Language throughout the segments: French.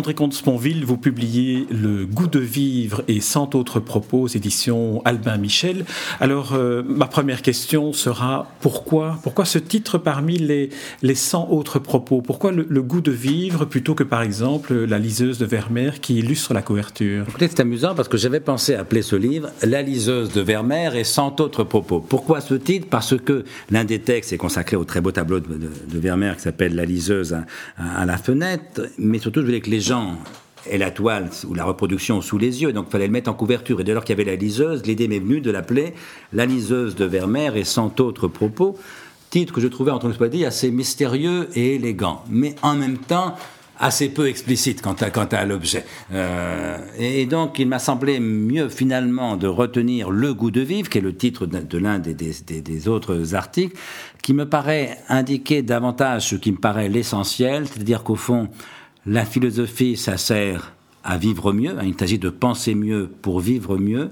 André Comte-Sponville, vous publiez Le goût de vivre et cent autres propos aux éditions Albin Michel. Alors, euh, ma première question sera pourquoi, pourquoi ce titre parmi les, les 100 autres propos? Pourquoi le, goût de vivre plutôt que, par exemple, la liseuse de Vermeer qui illustre la couverture? C'est amusant parce que j'avais pensé appeler ce livre La liseuse de Vermeer et cent autres propos. Pourquoi ce titre? Parce que l'un des textes est consacré au très beau tableau de, de, Vermeer qui s'appelle La liseuse à, à, la fenêtre, mais surtout, je voulais que les gens et la toile ou la reproduction sous les yeux, donc il fallait le mettre en couverture. Et dès lors qu'il y avait la liseuse, l'idée m'est venue de l'appeler La liseuse de Vermeer et cent autres propos, titre que je trouvais, entre dit, assez mystérieux et élégant, mais en même temps assez peu explicite quant à, quant à l'objet. Euh, et donc, il m'a semblé mieux finalement de retenir Le goût de vivre, qui est le titre de, l'un des, des, autres articles, qui me paraît indiquer davantage ce qui me paraît l'essentiel, c'est-à-dire qu'au fond, la philosophie, ça sert à vivre mieux. Hein, il s'agit de penser mieux pour vivre mieux.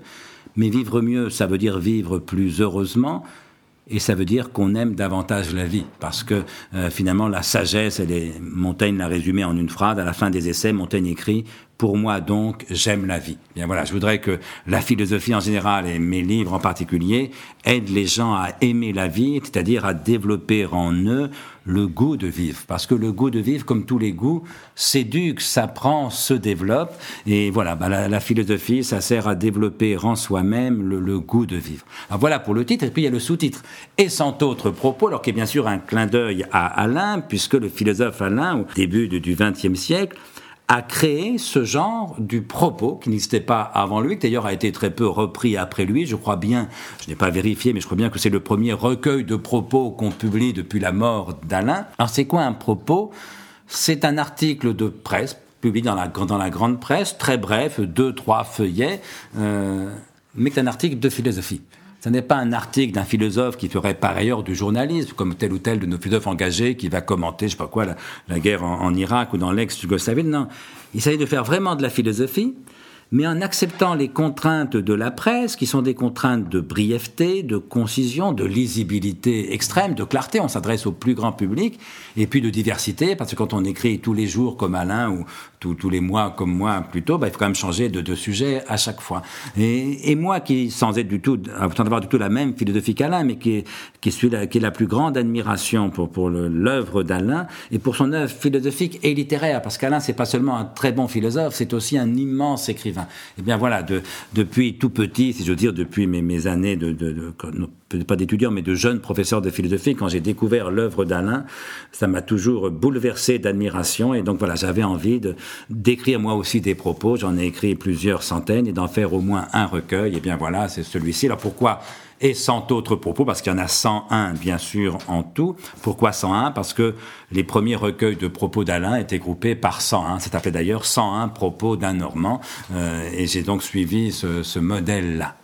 Mais vivre mieux, ça veut dire vivre plus heureusement. Et ça veut dire qu'on aime davantage la vie, parce que euh, finalement la sagesse, elle est, Montaigne l'a résumé en une phrase. À la fin des essais, Montaigne écrit pour moi donc, j'aime la vie. Bien voilà, je voudrais que la philosophie en général et mes livres en particulier aident les gens à aimer la vie, c'est-à-dire à développer en eux le goût de vivre. Parce que le goût de vivre, comme tous les goûts, s'éduque, s'apprend, se développe. Et voilà, bah, la, philosophie, ça sert à développer en soi-même le, goût de vivre. Alors voilà pour le titre. Et puis il y a le sous-titre. Et sans autre propos, alors qui est bien sûr un clin d'œil à Alain, puisque le philosophe Alain, au début du XXe siècle, a créé ce genre du propos qui n'existait pas avant lui, qui d'ailleurs a été très peu repris après lui. Je crois bien, je n'ai pas vérifié, mais je crois bien que c'est le premier recueil de propos qu'on publie depuis la mort d'Alain. Alors c'est quoi un propos? C'est un article de presse publié dans la, dans la grande presse, très bref, deux, trois feuillets, euh, mais c'est un article de philosophie. Ce n'est pas un article d'un philosophe qui ferait par ailleurs du journalisme, comme tel ou tel de nos philosophes engagés qui va commenter, je sais pas quoi, la, guerre en, en, Irak ou dans l'ex-Yougoslavie. Non. Il s'agit de faire vraiment de la philosophie, mais en acceptant les contraintes de la presse, qui sont des contraintes de brièveté, de concision, de lisibilité extrême, de clarté, on s'adresse au plus grand public, et puis de diversité, parce que quand on écrit tous les jours comme Alain, ou tous, les mois comme moi plutôt, bah, il faut quand même changer de, sujet à chaque fois. Et, et, moi qui, sans être du tout, sans avoir du tout la même philosophie qu'Alain, mais qui, qui suis la, qui est la plus grande admiration pour, pour l'œuvre d'Alain, et pour son œuvre philosophique et littéraire, parce qu'Alain, c'est pas seulement un très bon philosophe, c'est aussi un immense écrivain. Et eh bien voilà, de, depuis tout petit, si je veux dire, depuis mes, années de, pas d'étudiant, mais de jeune professeur de philosophie, quand j'ai découvert l'œuvre d'Alain, ça m'a toujours bouleversé d'admiration. Et donc voilà, j'avais envie d'écrire moi aussi des propos. J'en ai écrit plusieurs centaines et d'en faire au moins un recueil. Et bien voilà, c'est celui-ci. Alors pourquoi et cent autres propos, parce qu'il y en a 101 bien sûr en tout. Pourquoi 101 Parce que les premiers recueils de propos d'Alain étaient groupés par 101. C'est appelé d'ailleurs 101 propos d'un Normand. Euh, et j'ai donc suivi ce, ce modèle-là.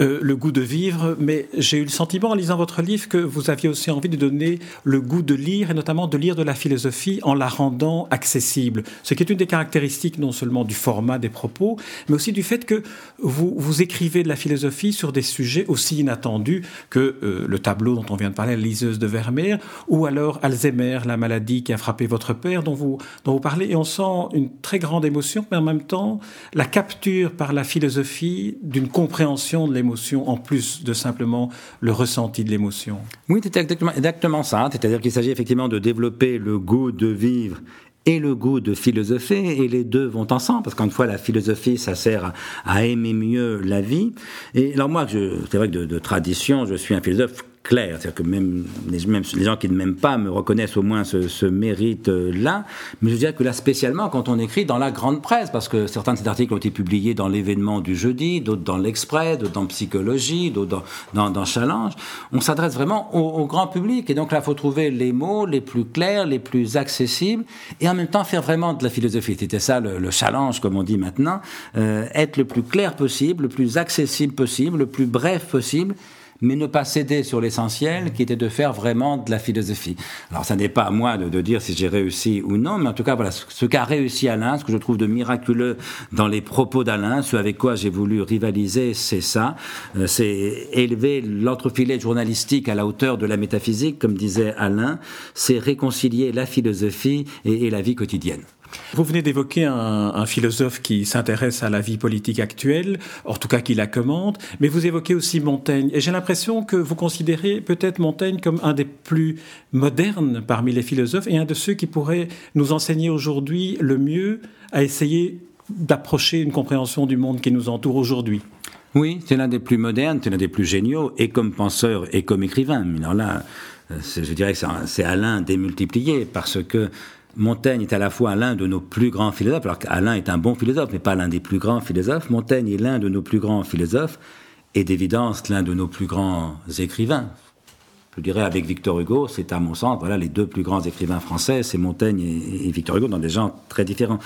Euh, le goût de vivre, mais j'ai eu le sentiment en lisant votre livre que vous aviez aussi envie de donner le goût de lire et notamment de lire de la philosophie en la rendant accessible. Ce qui est une des caractéristiques non seulement du format des propos, mais aussi du fait que vous, écrivez de la philosophie sur des sujets aussi inattendus que euh, le tableau dont on vient de parler, la liseuse de Vermeer, ou alors Alzheimer, la maladie qui a frappé votre père, dont vous, dont vous parlez. Et on sent une très grande émotion, mais en même temps la capture par la philosophie d'une compréhension de l'émotion en plus de simplement le ressenti de l'émotion. Oui, c'est exactement, exactement ça. C'est-à-dire qu'il s'agit effectivement de développer le goût de vivre et le goût de philosopher, et les deux vont ensemble, parce qu'une fois, la philosophie, ça sert à, aimer mieux la vie. Et alors moi, c'est vrai que de, de, tradition, je suis un philosophe clair. C'est-à-dire que même les, même les, gens qui ne m'aiment pas me reconnaissent au moins ce, ce mérite-là. Mais je dirais que là, spécialement, quand on écrit dans la grande presse, parce que certains de ces articles ont été publiés dans l'événement du jeudi, d'autres dans l'Express, d'autres dans Psychologie, d'autres dans, dans, dans, Challenge, on s'adresse vraiment au, au, grand public. Et donc là, il faut trouver les mots les plus clairs, les plus accessibles, et en même temps faire vraiment de la philosophie. C'était ça le, le, challenge, comme on dit maintenant, euh, être le plus clair possible, le plus accessible possible, le plus bref possible, mais ne pas céder sur l'essentiel, qui était de faire vraiment de la philosophie. Alors, ça n'est pas à moi de, dire si j'ai réussi ou non, mais en tout cas, voilà, ce, qu'a réussi Alain, ce que je trouve de miraculeux dans les propos d'Alain, ce avec quoi j'ai voulu rivaliser, c'est ça. Euh, c'est élever l'entrefilet journalistique à la hauteur de la métaphysique, comme disait Alain. C'est réconcilier la philosophie et la vie quotidienne. Vous venez d'évoquer un, philosophe qui s'intéresse à la vie politique actuelle, en tout cas qui la commande, mais vous évoquez aussi Montaigne. Et j'ai l'impression que vous considérez peut-être Montaigne comme un des plus modernes parmi les philosophes et un de ceux qui pourrait nous enseigner aujourd'hui le mieux à essayer d'approcher une compréhension du monde qui nous entoure aujourd'hui. Oui, c'est l'un des plus modernes, c'est l'un des plus géniaux, et comme penseur et comme écrivain. Alors là, euh, je dirais que c'est Alain démultiplié, parce que Montaigne est à la fois l'un de nos plus grands philosophes, alors qu'Alain est un bon philosophe, mais pas l'un des plus grands philosophes. Montaigne est l'un de nos plus grands philosophes, et d'évidence l'un de nos plus grands écrivains. Je dirais avec Victor Hugo, c'est à mon sens, voilà, les deux plus grands écrivains français, c'est Montaigne et, Victor Hugo, dans des genres très différents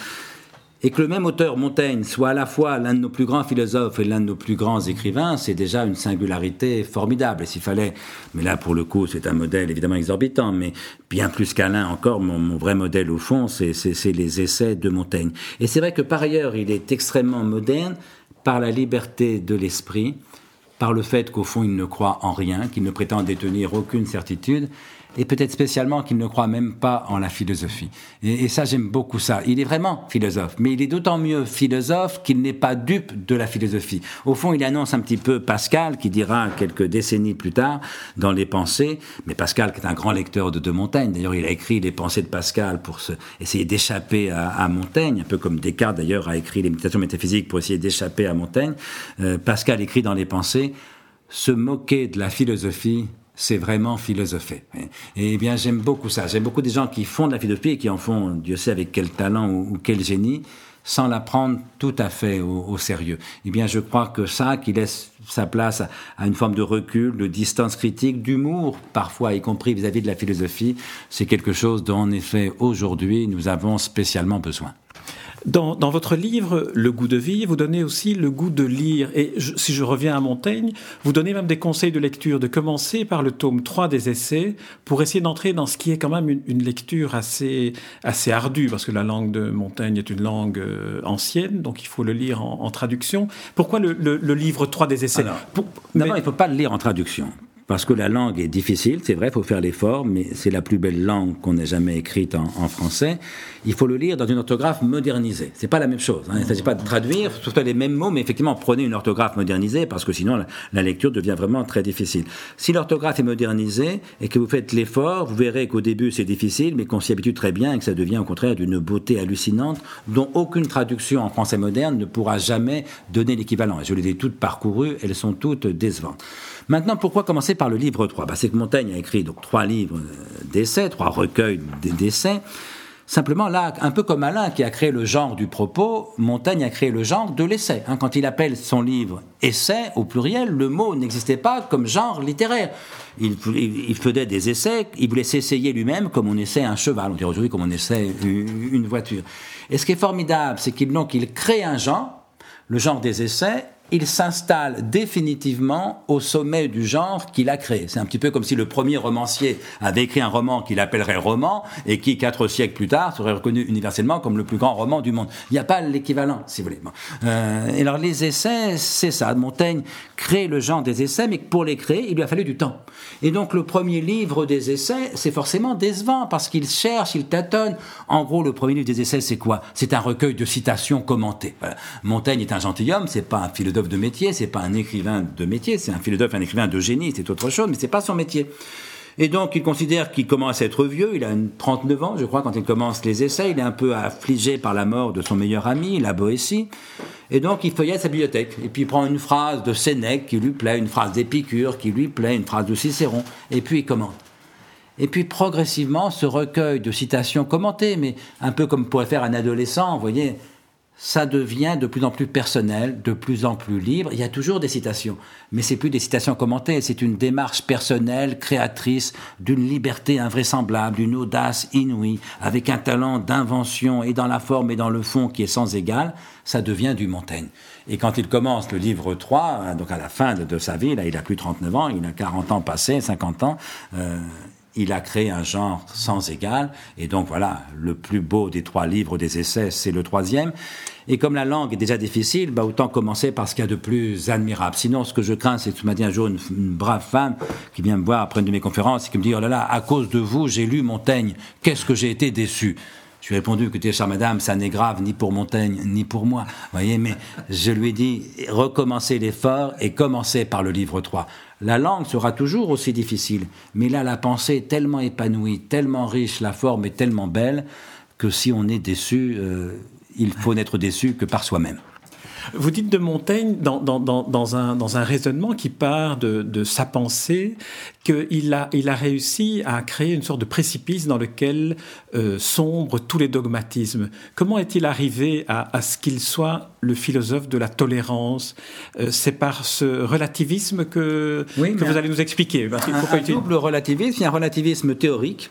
et que le même auteur, Montaigne, soit à la fois l'un de nos plus grands philosophes et l'un de nos plus grands écrivains, c'est déjà une singularité formidable. Et s'il fallait, mais là pour le coup c'est un modèle évidemment exorbitant, mais bien plus qu'Alain encore, mon, vrai modèle au fond, c'est les essais de Montaigne. Et c'est vrai que par ailleurs il est extrêmement moderne par la liberté de l'esprit, par le fait qu'au fond il ne croit en rien, qu'il ne prétend détenir aucune certitude, et peut-être spécialement qu'il ne croit même pas en la philosophie. Et, ça, j'aime beaucoup ça. Il est vraiment philosophe, mais il est d'autant mieux philosophe qu'il n'est pas dupe de la philosophie. Au fond, il annonce un petit peu Pascal, qui dira quelques décennies plus tard, dans les pensées, mais Pascal qui est un grand lecteur de De Montaigne, d'ailleurs il a écrit les pensées de Pascal pour essayer d'échapper à, Montaigne, un peu comme Descartes d'ailleurs a écrit les méditations métaphysiques pour essayer d'échapper à Montaigne. Euh, Pascal écrit dans les pensées, se moquer de la philosophie, c'est vraiment philosopher. Et, eh bien, j'aime beaucoup ça. J'aime beaucoup des gens qui font de la philosophie et qui en font, Dieu sait avec quel talent ou, quel génie, sans la prendre tout à fait au, sérieux. Eh bien, je crois que ça, qui laisse sa place à, une forme de recul, de distance critique, d'humour, parfois, y compris vis-à-vis -vis de la philosophie, c'est quelque chose dont, en effet, aujourd'hui, nous avons spécialement besoin. Dans, votre livre, Le goût de vie, vous donnez aussi le goût de lire. Et si je reviens à Montaigne, vous donnez même des conseils de lecture, de commencer par le tome 3 des essais pour essayer d'entrer dans ce qui est quand même une, lecture assez, assez ardue, parce que la langue de Montaigne est une langue euh, ancienne, donc il faut le lire en, traduction. Pourquoi le, livre 3 des essais? D'abord, il ne faut pas le lire en traduction parce que la langue est difficile, c'est vrai, il faut faire l'effort, mais c'est la plus belle langue qu'on ait jamais écrite en, français. Il faut le lire dans une orthographe modernisée. C'est pas la même chose. Hein. Il ne s'agit pas de traduire, tout les mêmes mots, mais effectivement, prenez une orthographe modernisée, parce que sinon, la, lecture devient vraiment très difficile. Si l'orthographe est modernisée et que vous faites l'effort, vous verrez qu'au début, c'est difficile, mais qu'on s'y habitue très bien et que ça devient au contraire d'une beauté hallucinante, dont aucune traduction en français moderne ne pourra jamais donner l'équivalent. Et je les ai toutes parcourues, elles sont toutes décevantes. Maintenant, pourquoi commencer par le livre 3 bah, C'est que Montaigne a écrit donc trois livres euh, d'essais, trois recueils d'essais. Simplement, là, un peu comme Alain qui a créé le genre du propos, Montaigne a créé le genre de l'essai. Hein. quand il appelle son livre essai au pluriel, le mot n'existait pas comme genre littéraire. Il, faisait des essais, il voulait s'essayer lui-même comme on essaie un cheval, on dirait aujourd'hui comme on essaie une voiture. Et ce qui est formidable, c'est qu'il crée un genre, le genre des essais, il s'installe définitivement au sommet du genre qu'il a créé. C'est un petit peu comme si le premier romancier avait écrit un roman qu'il appellerait roman et qui, quatre siècles plus tard, serait reconnu universellement comme le plus grand roman du monde. Il n'y a pas l'équivalent, si vous voulez. Euh, et alors les essais, c'est ça. Montaigne crée le genre des essais, mais pour les créer, il lui a fallu du temps. Et donc le premier livre des essais, c'est forcément décevant parce qu'il cherche, il tâtonne. En gros, le premier livre des essais, c'est quoi? C'est un recueil de citations commentées. Montaigne est un gentilhomme, c'est pas un philosophe de métier, c'est pas un écrivain de métier, c'est un philosophe, un écrivain de génie, c'est autre chose, mais c'est pas son métier. Et donc, il considère qu'il commence à être vieux. Il a 39 ans, je crois, quand il commence les essais. Il est un peu affligé par la mort de son meilleur ami, la Boétie. Et donc, il feuillette sa bibliothèque. Et puis, il prend une phrase de Sénèque qui lui plaît, une phrase d'Épicure qui lui plaît, une phrase de Cicéron. Et puis, il commente. Et puis, progressivement, ce recueil de citations commentées, mais un peu comme pourrait faire un adolescent, vous voyez, ça devient de plus en plus personnel, de plus en plus libre. Il y a toujours des citations, mais c'est plus des citations commentées, c'est une démarche personnelle, créatrice, d'une liberté invraisemblable, d'une audace inouïe, avec un talent d'invention et dans la forme et dans le fond qui est sans égal. Ça devient du Montaigne. Et quand il commence le livre 3, hein, donc à la fin de, sa vie, là, il a plus 39 ans, il a 40 ans passés, 50 ans, euh, il a créé un genre sans égal. Et donc voilà, le plus beau des trois livres des essais, c'est le troisième. Et comme la langue est déjà difficile, bah autant commencer par ce qu'il y a de plus admirable. Sinon, ce que je crains, c'est que m'as dit un jour une, brave femme qui vient me voir après une de mes conférences et qui me dit, oh là là, à cause de vous, j'ai lu Montaigne. Qu'est-ce que j'ai été déçu? Je lui ai répondu, écoutez, chère madame, ça n'est grave ni pour Montaigne, ni pour moi. voyez, mais je lui ai dit, recommencez l'effort et commencez par le livre 3. La langue sera toujours aussi difficile, mais là, la pensée est tellement épanouie, tellement riche, la forme est tellement belle, que si on est déçu, euh, il faut n'être déçu que par soi-même. Vous dites de Montaigne, dans, dans, dans, un, dans un, raisonnement qui part de, de sa pensée, qu'il a, il a réussi à créer une sorte de précipice dans lequel euh, sombrent tous les dogmatismes. Comment est-il arrivé à, à ce qu'il soit le philosophe de la tolérance? Euh, C'est par ce relativisme que, que vous allez nous expliquer. Un, un double relativisme, il y a un relativisme théorique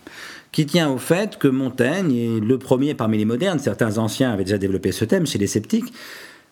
qui tient au fait que Montaigne est le premier parmi les modernes, certains anciens avaient déjà développé ce thème chez les sceptiques,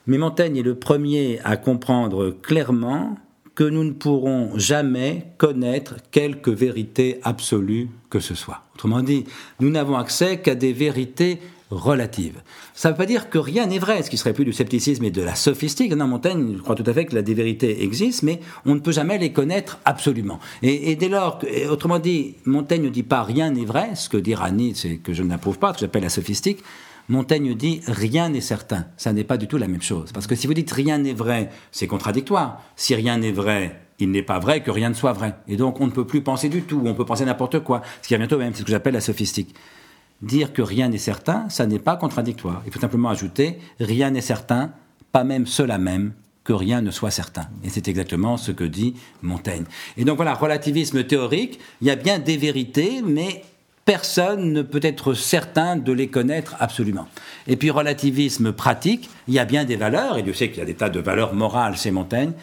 mais Montaigne est le premier à comprendre clairement que nous ne pourrons jamais connaître quelque vérité absolue que ce soit. Autrement dit, nous n'avons accès qu'à des vérités relatives. Ça ne veut pas dire que rien n'est vrai, ce qui serait plus du scepticisme et de la sophistique. Non, Montaigne, je crois tout à fait que la des vérités existent, mais on ne peut jamais les connaître absolument. Et, dès lors, autrement dit, Montaigne ne dit pas rien n'est vrai, ce que dit Rani, c'est que je n'approuve pas, ce que j'appelle la sophistique. Montaigne dit rien n'est certain. Ça n'est pas du tout la même chose. Parce que si vous dites rien n'est vrai, c'est contradictoire. Si rien n'est vrai, il n'est pas vrai que rien ne soit vrai. Et donc on ne peut plus penser du tout, on peut penser n'importe quoi. Ce qui est bientôt même, c'est ce que j'appelle la sophistique. Dire que rien n'est certain, ça n'est pas contradictoire. Il faut simplement ajouter rien n'est certain, pas même cela même, que rien ne soit certain. Et c'est exactement ce que dit Montaigne. Et donc voilà, relativisme théorique, il y a bien des vérités, mais personne ne peut être certain de les connaître absolument. Et puis relativisme pratique, il y a bien des valeurs, et Dieu sait qu'il y a des tas de valeurs morales chez Montaigne,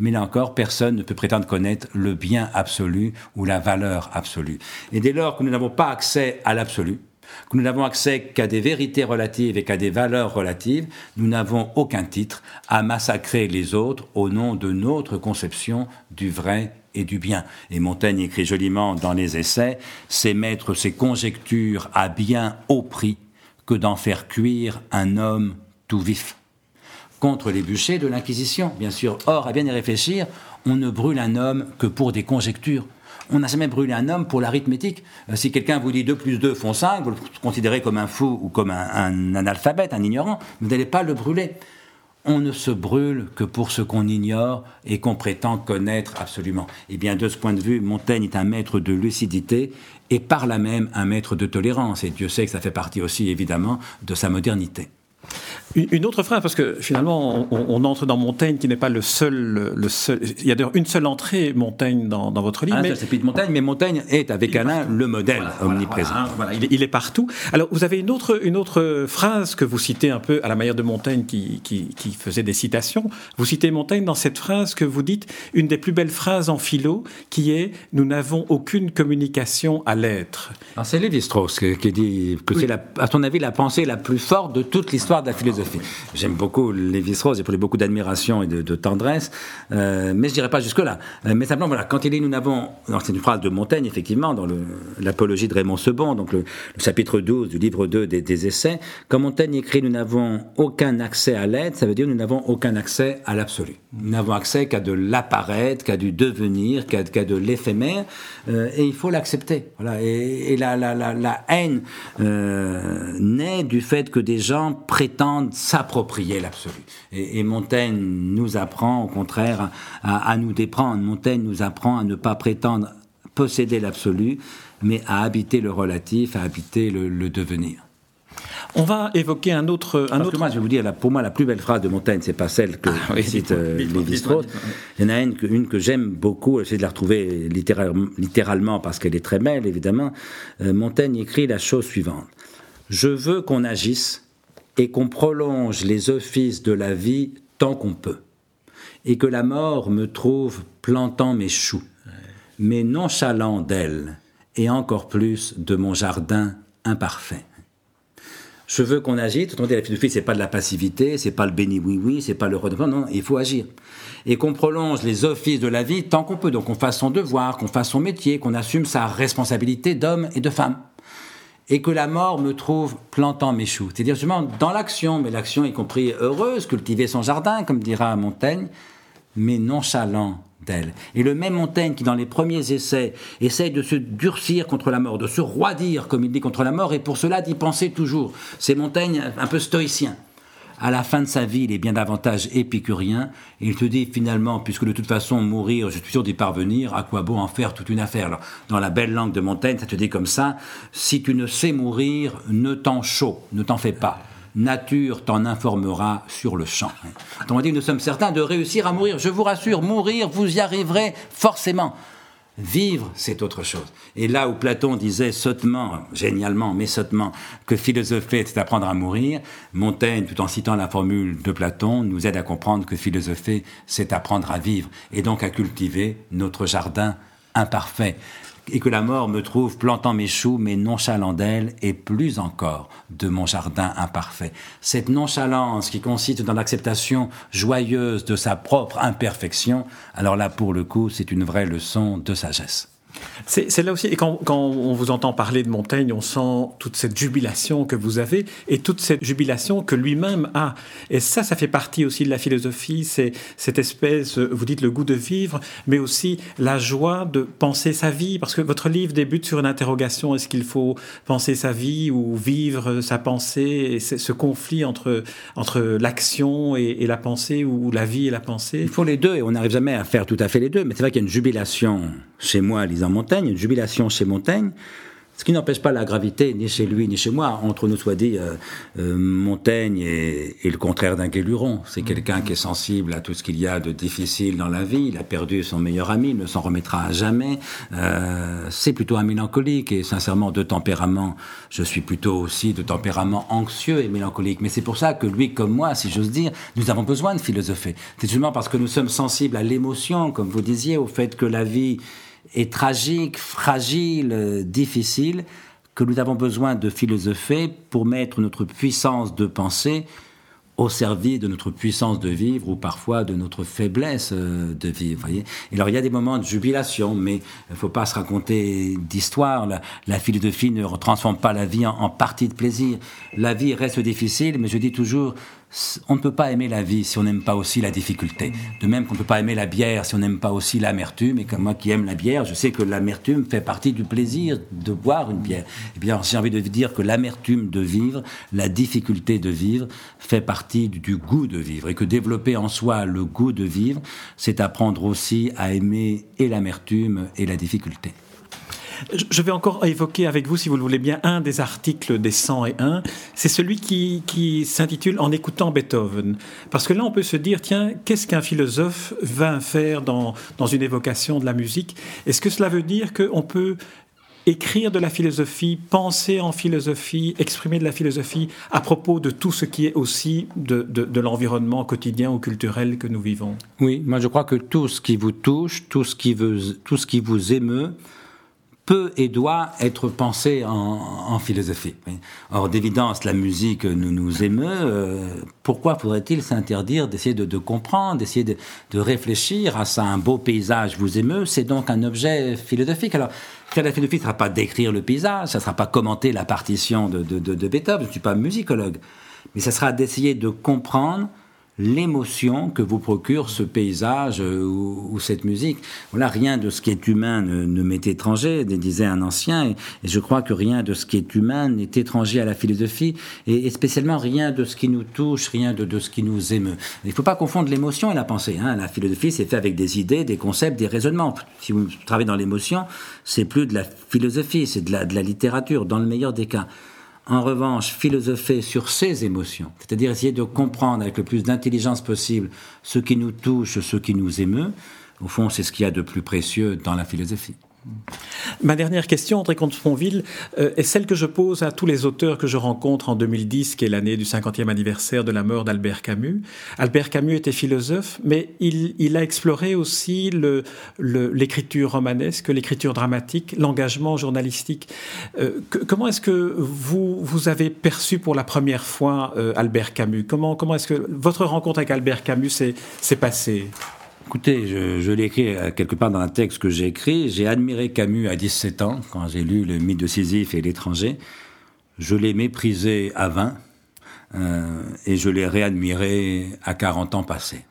mais là encore, personne ne peut prétendre connaître le bien absolu ou la valeur absolue. Et dès lors que nous n'avons pas accès à l'absolu, que nous n'avons accès qu'à des vérités relatives et qu'à des valeurs relatives, nous n'avons aucun titre à massacrer les autres au nom de notre conception du vrai et du bien. Et Montaigne écrit joliment dans les essais, c'est mettre ses conjectures à bien au prix que d'en faire cuire un homme tout vif. Contre les bûchers de l'Inquisition, bien sûr. Or, à bien y réfléchir, on ne brûle un homme que pour des conjectures. On n'a jamais brûlé un homme pour l'arithmétique. Euh, si quelqu'un vous dit 2 plus 2 font 5, vous le considérez comme un fou ou comme un, un analphabète, un ignorant, vous n'allez pas le brûler on ne se brûle que pour ce qu'on ignore et qu'on prétend connaître absolument. Et eh bien, de ce point de vue, Montaigne est un maître de lucidité et par là même un maître de tolérance. Et Dieu sait que ça fait partie aussi, évidemment, de sa modernité. Une autre phrase, parce que finalement, on, entre dans Montaigne, qui n'est pas le seul, le seul. Il y a d'ailleurs une seule entrée Montaigne dans, votre livre. Ah, mais c'est Montaigne, mais Montaigne est avec Alain le modèle omniprésent. Voilà, il, est, partout. Alors, vous avez une autre, une autre phrase que vous citez un peu à la manière de Montaigne, qui, qui, qui faisait des citations. Vous citez Montaigne dans cette phrase que vous dites, une des plus belles phrases en philo, qui est Nous n'avons aucune communication à l'être. C'est Lévi-Strauss qui, dit que c'est, à ton avis, la pensée la plus forte de toute l'histoire de la philosophie. J'aime beaucoup Lévi-Strauss, j'ai pour beaucoup d'admiration et de, tendresse, euh, mais je dirais pas jusque-là. Euh, mais simplement, voilà, quand il est, nous n'avons, c'est une phrase de Montaigne, effectivement, dans l'apologie de Raymond Sebon, donc le, chapitre 12 du livre 2 des, essais, quand Montaigne écrit nous n'avons aucun accès à l'aide, ça veut dire nous n'avons aucun accès à l'absolu. Nous n'avons accès qu'à de l'apparaître, qu'à du devenir, qu'à de l'éphémère, euh, et il faut l'accepter. Et, la, haine naît du fait que des gens prétendent s'approprier l'absolu. Et, Montaigne nous apprend, au contraire, à, nous déprendre. Montaigne nous apprend à ne pas prétendre posséder l'absolu, mais à habiter le relatif, à habiter le, devenir. On va évoquer un autre. Un autre... moi, je vais vous dire, pour moi, la plus belle phrase de Montaigne, c'est pas celle que ah, cite euh, Lévi-Strauss. Il y en a une, une que j'aime beaucoup, j'essaie de la retrouver littéralement parce qu'elle est très belle, évidemment. Euh, Montaigne écrit la chose suivante Je veux qu'on agisse et qu'on prolonge les offices de la vie tant qu'on peut, et que la mort me trouve plantant mes choux, mais nonchalant d'elle, et encore plus de mon jardin imparfait. Je veux qu'on agite. Attendez, la philosophie, c'est pas de la passivité, c'est pas le béni oui oui, c'est pas le redevant. Non, il faut agir. Et qu'on prolonge les offices de la vie tant qu'on peut. Donc, qu'on fasse son devoir, qu'on fasse son métier, qu'on assume sa responsabilité d'homme et de femme. Et que la mort me trouve plantant mes choux. C'est-à-dire, justement, dans l'action, mais l'action y compris heureuse, cultiver son jardin, comme dira Montaigne, mais nonchalant et le même Montaigne qui, dans les premiers essais, essaye de se durcir contre la mort, de se roidir, comme il dit, contre la mort, et pour cela d'y penser toujours. C'est Montaigne un peu stoïcien. À la fin de sa vie, il est bien davantage épicurien, il te dit finalement, puisque de toute façon, mourir, je suis sûr d'y parvenir, à quoi bon en faire toute une affaire? Dans la belle langue de Montaigne, ça te dit comme ça, si tu ne sais mourir, ne t'en chaud, ne t'en fais pas nature t'en informera sur le champ. On dit, nous sommes certains de réussir à mourir. Je vous rassure, mourir, vous y arriverez forcément. Vivre, c'est autre chose. Et là où Platon disait sottement, génialement, mais sottement, que philosopher, c'est apprendre à mourir, Montaigne, tout en citant la formule de Platon, nous aide à comprendre que philosopher, c'est apprendre à vivre, et donc à cultiver notre jardin imparfait et que la mort me trouve plantant mes choux, mais nonchalant d'elle, et plus encore de mon jardin imparfait. Cette nonchalance qui consiste dans l'acceptation joyeuse de sa propre imperfection, alors là, pour le coup, c'est une vraie leçon de sagesse. C'est là aussi, et quand, on vous entend parler de Montaigne, on sent toute cette jubilation que vous avez et toute cette jubilation que lui-même a. Et ça, ça fait partie aussi de la philosophie, c'est cette espèce, vous dites le goût de vivre, mais aussi la joie de penser sa vie, parce que votre livre débute sur une interrogation, est-ce qu'il faut penser sa vie ou vivre sa pensée, et ce conflit entre, entre l'action et, la pensée, ou la vie et la pensée? Il faut les deux, et on n'arrive jamais à faire tout à fait les deux, mais c'est vrai qu'il y a une jubilation chez moi, lisant Montaigne, une jubilation chez Montaigne, ce qui n'empêche pas la gravité, ni chez lui, ni chez moi. Entre nous soit dit, euh, euh, Montaigne est, le contraire d'un guéluron. C'est quelqu'un qui est sensible à tout ce qu'il y a de difficile dans la vie. Il a perdu son meilleur ami, il ne s'en remettra à jamais. Euh, c'est plutôt un mélancolique et sincèrement de tempérament. Je suis plutôt aussi de tempérament anxieux et mélancolique. Mais c'est pour ça que lui, comme moi, si j'ose dire, nous avons besoin de philosopher. C'est justement parce que nous sommes sensibles à l'émotion, comme vous disiez, au fait que la vie est tragique, fragile, difficile, que nous avons besoin de philosopher pour mettre notre puissance de pensée au service de notre puissance de vivre ou parfois de notre faiblesse euh, de vivre. Voyez Et alors il y a des moments de jubilation, mais il ne faut pas se raconter d'histoire. La, philosophie ne transforme pas la vie en partie de plaisir. La vie reste difficile, mais je dis toujours, on ne peut pas aimer la vie si on n'aime pas aussi la difficulté. De même qu'on ne peut pas aimer la bière si on n'aime pas aussi l'amertume. Et comme moi qui aime la bière, je sais que l'amertume fait partie du plaisir de boire une bière. Eh bien, j'ai envie de dire que l'amertume de vivre, la difficulté de vivre, fait partie du goût de vivre. Et que développer en soi le goût de vivre, c'est apprendre aussi à aimer et l'amertume et la difficulté. Je vais encore évoquer avec vous, si vous le voulez bien, un des articles des 101. C'est celui qui, qui s'intitule En écoutant Beethoven. Parce que là, on peut se dire, tiens, qu'est-ce qu'un philosophe va faire dans, dans une évocation de la musique? Est-ce que cela veut dire qu'on peut écrire de la philosophie, penser en philosophie, exprimer de la philosophie à propos de tout ce qui est aussi de, de, de l'environnement quotidien ou culturel que nous vivons? Oui, moi je crois que tout ce qui vous touche, tout ce qui, veut, tout ce qui vous émeut, peut et doit être pensé en, philosophie. Or, d'évidence, la musique nous, nous émeut. Euh, pourquoi faudrait-il s'interdire d'essayer de, comprendre, d'essayer de, réfléchir à ça? Un beau paysage vous émeut, c'est donc un objet philosophique. Alors, faire la philosophie, ne sera pas d'écrire le paysage, ça ne sera pas commenter la partition de, de Beethoven, je ne suis pas musicologue, mais ça sera d'essayer de comprendre l'émotion que vous procure ce paysage euh, ou, cette musique. Voilà, rien de ce qui est humain ne, m'est étranger, disait un ancien, et, je crois que rien de ce qui est humain n'est étranger à la philosophie, et, spécialement rien de ce qui nous touche, rien de, ce qui nous émeut. Il ne faut pas confondre l'émotion et la pensée. Hein. La philosophie, c'est fait avec des idées, des concepts, des raisonnements. Si vous travaillez dans l'émotion, c'est plus de la philosophie, c'est de la, de la littérature, dans le meilleur des cas en revanche, philosopher sur ses émotions, c'est-à-dire essayer de comprendre avec le plus d'intelligence possible ce qui nous touche, ce qui nous émeut, au fond, c'est ce qu'il y a de plus précieux dans la philosophie. Ma dernière question, André Comte-Sponville, euh, est celle que je pose à tous les auteurs que je rencontre en 2010, qui est l'année du 50e anniversaire de la mort d'Albert Camus. Albert Camus était philosophe, mais il, a exploré aussi l'écriture romanesque, l'écriture dramatique, l'engagement journalistique. Euh, comment est-ce que vous, vous avez perçu pour la première fois euh, Albert Camus? Comment, comment est-ce que votre rencontre avec Albert Camus s'est passée? Écoutez, je, l'ai écrit euh, quelque part dans un texte que j'ai écrit. J'ai admiré Camus à 17 ans, quand j'ai lu Le mythe de Sisyphe et l'étranger. Je l'ai méprisé à 20 euh, et je l'ai réadmiré à 40 ans passés.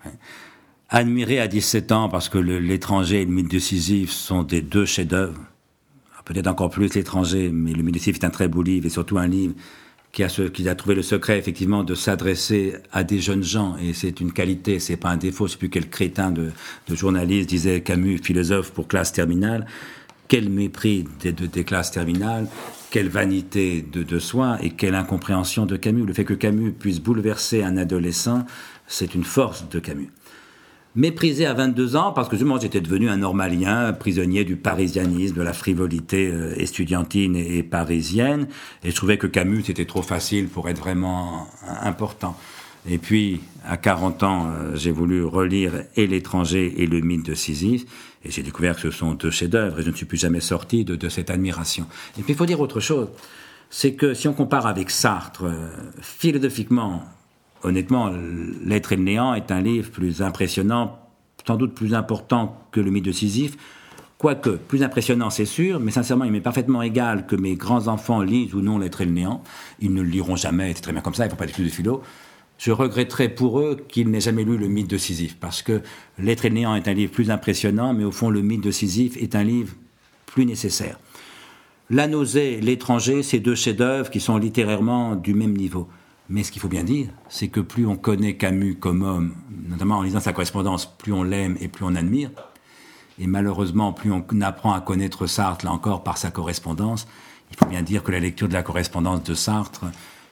Admiré à 17 ans parce que l'étranger et le mythe de Sisyphe sont des deux chefs-d'œuvre. Peut-être encore plus l'étranger, mais le mythe de Sisyphe est un très beau livre et surtout un livre qui a, ce, qui a trouvé le secret effectivement de s'adresser à des jeunes gens et c'est une qualité, c'est pas un défaut. C'est plus quel crétin de, de journaliste disait Camus, philosophe pour classe terminale. Quel mépris des, des classes terminales, quelle vanité de, de soi et quelle incompréhension de Camus. Le fait que Camus puisse bouleverser un adolescent, c'est une force de Camus méprisé à 22 ans parce que justement j'étais devenu un normalien, prisonnier du parisianisme, de la frivolité euh, estudiantine et, parisienne, et je trouvais que Camus c'était trop facile pour être vraiment important. Et puis, à 40 ans, euh, j'ai voulu relire et l'étranger et le mythe de Sisyphe, et j'ai découvert que ce sont deux chefs-d'œuvre, et je ne suis plus jamais sorti de, de cette admiration. Et puis, il faut dire autre chose, c'est que si on compare avec Sartre, euh, philosophiquement, honnêtement, L'être et le néant est un livre plus impressionnant, sans doute plus important que le mythe de Sisyphe. Quoique, plus impressionnant, c'est sûr, mais sincèrement, il m'est parfaitement égal que mes grands-enfants lisent ou non L'être et le néant. Ils ne le liront jamais, c'est très bien comme ça, ils ne font pas d'études de philo. Je regretterais pour eux qu'ils n'aient jamais lu le mythe de Sisyphe, parce que L'être et le néant est un livre plus impressionnant, mais au fond, le mythe de Sisyphe est un livre plus nécessaire. La nausée, l'étranger, c'est deux chefs-d'œuvre qui sont littérairement du même niveau. Mais ce qu'il faut bien dire, c'est que plus on connaît Camus comme homme, notamment en lisant sa correspondance, plus on l'aime et plus on admire. Et malheureusement, plus on apprend à connaître Sartre, là encore, par sa correspondance, il faut bien dire que la lecture de la correspondance de Sartre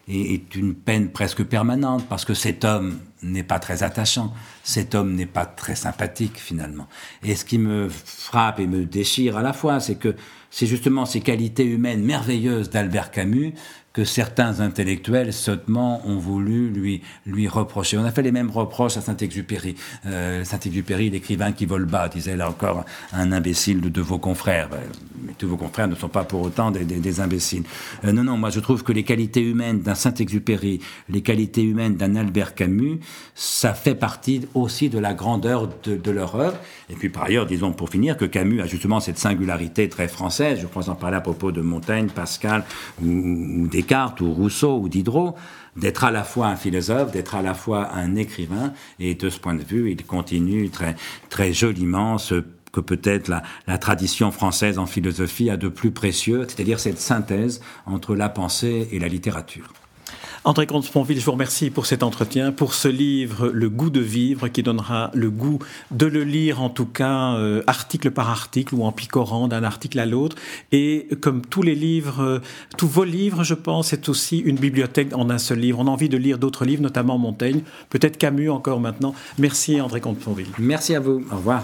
est, une peine presque permanente, parce que cet homme n'est pas très attachant, cet homme n'est pas très sympathique finalement. Et ce qui me frappe et me déchire à la fois, c'est que c'est justement ces qualités humaines merveilleuses d'Albert Camus que certains intellectuels sottement ont voulu lui lui reprocher. On a fait les mêmes reproches à Saint-Exupéry. Euh, Saint-Exupéry, l'écrivain qui vole bas, disait là encore un imbécile de, vos confrères. Ben, mais tous vos confrères ne sont pas pour autant des, des, imbéciles. Euh, non, non, moi je trouve que les qualités humaines d'un Saint-Exupéry, les qualités humaines d'un Albert Camus, ça fait partie aussi de la grandeur de, de leur œuvre. Et puis par ailleurs, disons pour finir, que Camus a justement cette singularité très française. Je crois en parler à propos de Montaigne, Pascal ou, ou des Descartes ou Rousseau ou Diderot, d'être à la fois un philosophe, d'être à la fois un écrivain, et de ce point de vue, il continue très, joliment ce que peut-être la, tradition française en philosophie a de plus précieux, c'est-à-dire cette synthèse entre la pensée et la littérature. André Comte-Sponville, je vous remercie pour cet entretien, pour ce livre, Le goût de vivre, qui donnera le goût de le lire, en tout cas, euh, article par article ou en picorant d'un article à l'autre. Et comme tous les livres, euh, tous vos livres, je pense, c'est aussi une bibliothèque en un seul livre. On a envie de lire d'autres livres, notamment Montaigne, peut-être Camus encore maintenant. Merci André Comte-Sponville. Merci à vous. Au revoir.